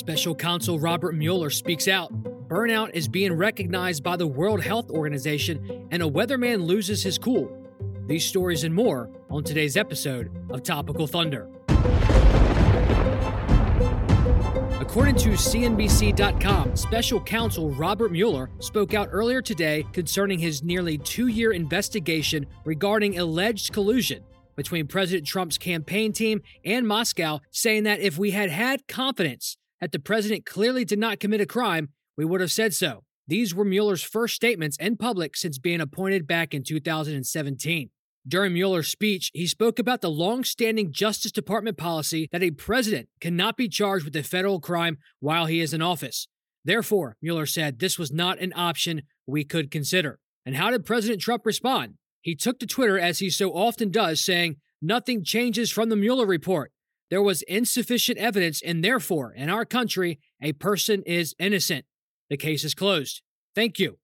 Special counsel Robert Mueller speaks out. Burnout is being recognized by the World Health Organization, and a weatherman loses his cool. These stories and more on today's episode of Topical Thunder. According to CNBC.com, special counsel Robert Mueller spoke out earlier today concerning his nearly two year investigation regarding alleged collusion between President Trump's campaign team and Moscow, saying that if we had had confidence that the president clearly did not commit a crime, we would have said so. These were Mueller's first statements in public since being appointed back in 2017. During Mueller's speech, he spoke about the long standing Justice Department policy that a president cannot be charged with a federal crime while he is in office. Therefore, Mueller said this was not an option we could consider. And how did President Trump respond? He took to Twitter, as he so often does, saying, Nothing changes from the Mueller report. There was insufficient evidence, and therefore, in our country, a person is innocent. The case is closed. Thank you.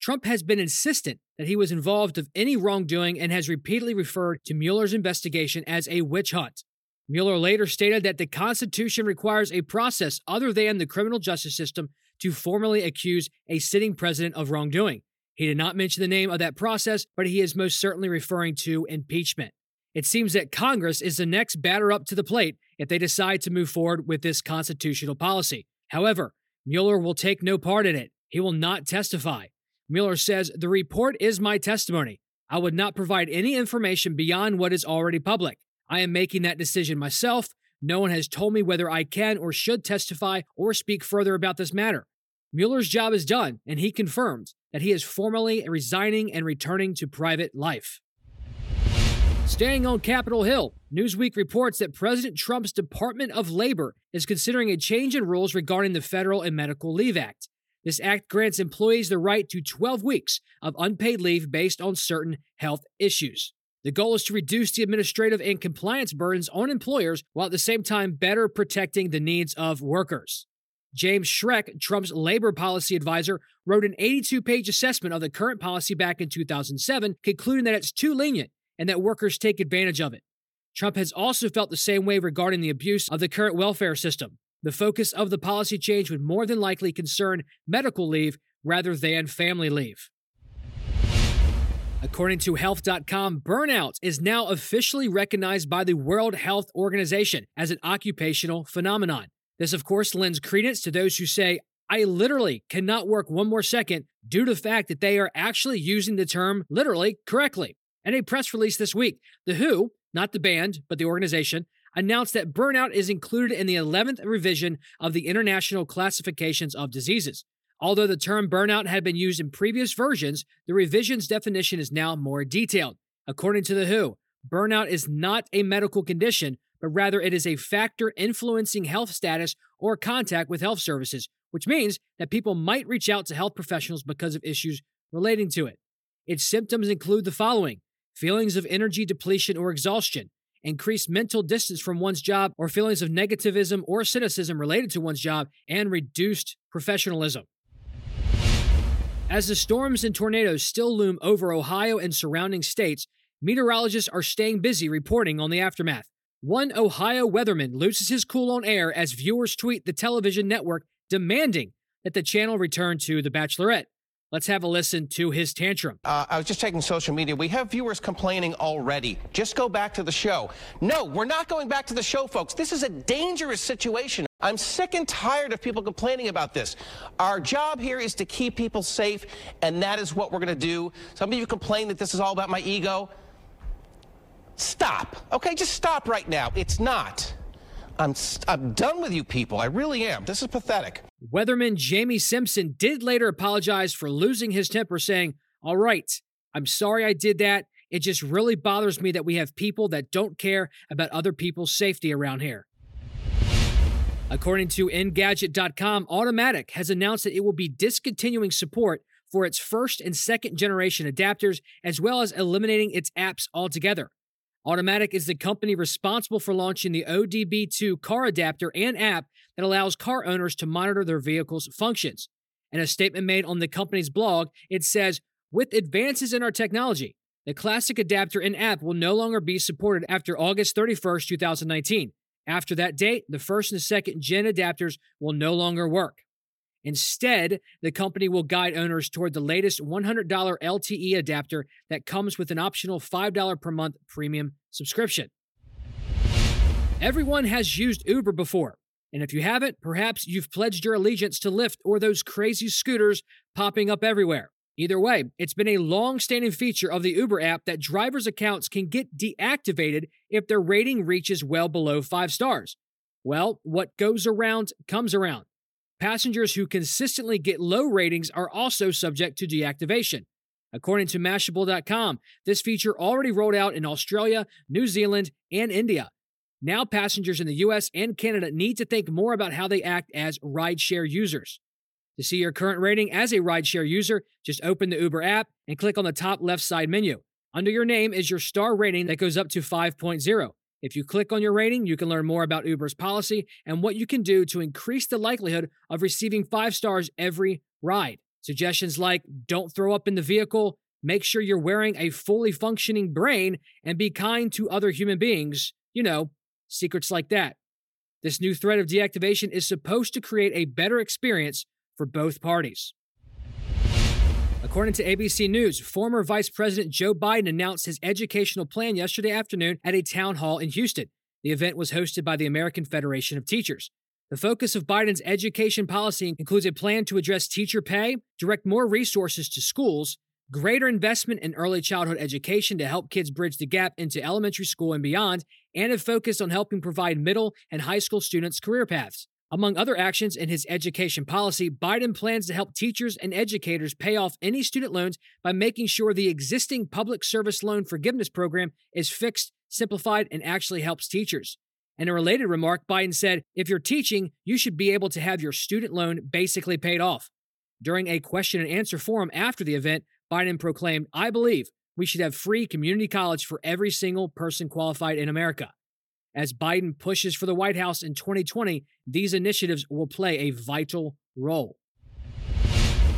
Trump has been insistent that he was involved of any wrongdoing and has repeatedly referred to Mueller's investigation as a witch hunt. Mueller later stated that the Constitution requires a process other than the criminal justice system to formally accuse a sitting president of wrongdoing. He did not mention the name of that process, but he is most certainly referring to impeachment. It seems that Congress is the next batter up to the plate if they decide to move forward with this constitutional policy. However, Mueller will take no part in it. He will not testify. Mueller says, The report is my testimony. I would not provide any information beyond what is already public. I am making that decision myself. No one has told me whether I can or should testify or speak further about this matter. Mueller's job is done, and he confirmed that he is formally resigning and returning to private life. Staying on Capitol Hill, Newsweek reports that President Trump's Department of Labor is considering a change in rules regarding the Federal and Medical Leave Act. This act grants employees the right to 12 weeks of unpaid leave based on certain health issues. The goal is to reduce the administrative and compliance burdens on employers while at the same time better protecting the needs of workers. James Sherk, Trump's labor policy advisor, wrote an 82 page assessment of the current policy back in 2007, concluding that it's too lenient and that workers take advantage of it. Trump has also felt the same way regarding the abuse of the current welfare system. The focus of the policy change would more than likely concern medical leave rather than family leave. According to Health.com, burnout is now officially recognized by the World Health Organization as an occupational phenomenon. This, of course, lends credence to those who say, I literally cannot work one more second due to the fact that they are actually using the term literally correctly. In a press release this week, The WHO, not the band, but the organization, announced that burnout is included in the 11th revision of the International Classifications of Diseases. Although the term burnout had been used in previous versions, the revision's definition is now more detailed. According to The WHO, burnout is not a medical condition, but rather it is a factor influencing health status or contact with health services, which means that people might reach out to health professionals because of issues relating to it. Its symptoms include the following feelings of energy depletion or exhaustion, increased mental distance from one's job or feelings of negativism or cynicism related to one's job, and reduced professionalism. As the storms and tornadoes still loom over Ohio and surrounding states, meteorologists are staying busy reporting on the aftermath. One Ohio weatherman loses his cool on air as viewers tweet the television network demanding that the channel return to The Bachelorette. Let's have a listen to his tantrum. Uh, I was just checking social media. We have viewers complaining already. Just go back to the show. No, we're not going back to the show, folks. This is a dangerous situation. I'm sick and tired of people complaining about this. Our job here is to keep people safe, and that is what we're going to do. Some of you complain that this is all about my ego. Stop. Okay, just stop right now. It's not. I'm, I'm done with you people. I really am. This is pathetic. Weatherman Jamie Simpson did later apologize for losing his temper, saying, All right, I'm sorry I did that. It just really bothers me that we have people that don't care about other people's safety around here. According to Engadget.com, Automatic has announced that it will be discontinuing support for its first and second generation adapters, as well as eliminating its apps altogether. Automatic is the company responsible for launching the ODB2 car adapter and app that allows car owners to monitor their vehicle's functions. In a statement made on the company's blog, it says, With advances in our technology, the classic adapter and app will no longer be supported after August 31st, 2019. After that date, the first and second gen adapters will no longer work. Instead, the company will guide owners toward the latest $100 LTE adapter that comes with an optional $5 per month premium subscription. Everyone has used Uber before, and if you haven't, perhaps you've pledged your allegiance to Lyft or those crazy scooters popping up everywhere. Either way, it's been a long standing feature of the Uber app that drivers' accounts can get deactivated if their rating reaches well below five stars. Well, what goes around comes around. Passengers who consistently get low ratings are also subject to deactivation. According to Mashable.com, this feature already rolled out in Australia, New Zealand, and India. Now, passengers in the US and Canada need to think more about how they act as rideshare users. To see your current rating as a rideshare user, just open the Uber app and click on the top left side menu. Under your name is your star rating that goes up to 5.0. If you click on your rating, you can learn more about Uber's policy and what you can do to increase the likelihood of receiving five stars every ride. Suggestions like don't throw up in the vehicle, make sure you're wearing a fully functioning brain, and be kind to other human beings. You know, secrets like that. This new threat of deactivation is supposed to create a better experience for both parties. According to ABC News, former Vice President Joe Biden announced his educational plan yesterday afternoon at a town hall in Houston. The event was hosted by the American Federation of Teachers. The focus of Biden's education policy includes a plan to address teacher pay, direct more resources to schools, greater investment in early childhood education to help kids bridge the gap into elementary school and beyond, and a focus on helping provide middle and high school students career paths. Among other actions in his education policy, Biden plans to help teachers and educators pay off any student loans by making sure the existing public service loan forgiveness program is fixed, simplified, and actually helps teachers. In a related remark, Biden said, If you're teaching, you should be able to have your student loan basically paid off. During a question and answer forum after the event, Biden proclaimed, I believe we should have free community college for every single person qualified in America. As Biden pushes for the White House in 2020, these initiatives will play a vital role.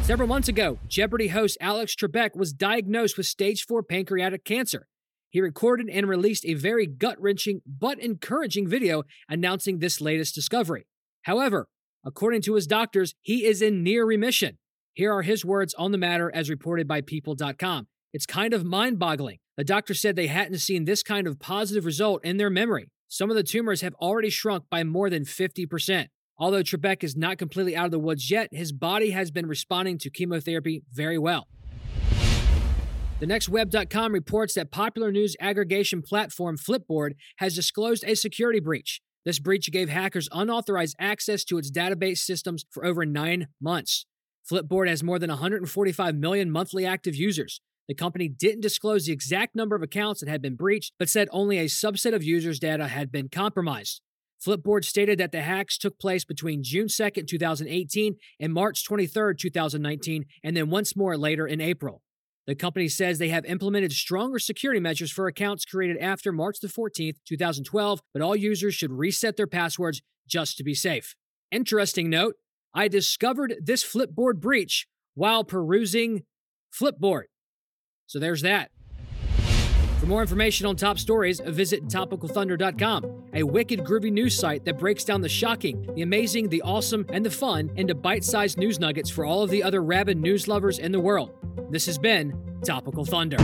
Several months ago, Jeopardy host Alex Trebek was diagnosed with stage 4 pancreatic cancer. He recorded and released a very gut wrenching but encouraging video announcing this latest discovery. However, according to his doctors, he is in near remission. Here are his words on the matter as reported by People.com. It's kind of mind boggling. The doctor said they hadn't seen this kind of positive result in their memory. Some of the tumors have already shrunk by more than 50%. Although Trebek is not completely out of the woods yet, his body has been responding to chemotherapy very well. The nextweb.com reports that popular news aggregation platform Flipboard has disclosed a security breach. This breach gave hackers unauthorized access to its database systems for over nine months. Flipboard has more than 145 million monthly active users. The company didn't disclose the exact number of accounts that had been breached, but said only a subset of users' data had been compromised. Flipboard stated that the hacks took place between June 2, 2018 and March 23, 2019, and then once more later in April. The company says they have implemented stronger security measures for accounts created after March the 14th, 2012, but all users should reset their passwords just to be safe. Interesting note, I discovered this Flipboard breach while perusing Flipboard. So there's that. For more information on top stories, visit topicalthunder.com, a wicked groovy news site that breaks down the shocking, the amazing, the awesome, and the fun into bite sized news nuggets for all of the other rabid news lovers in the world. This has been Topical Thunder.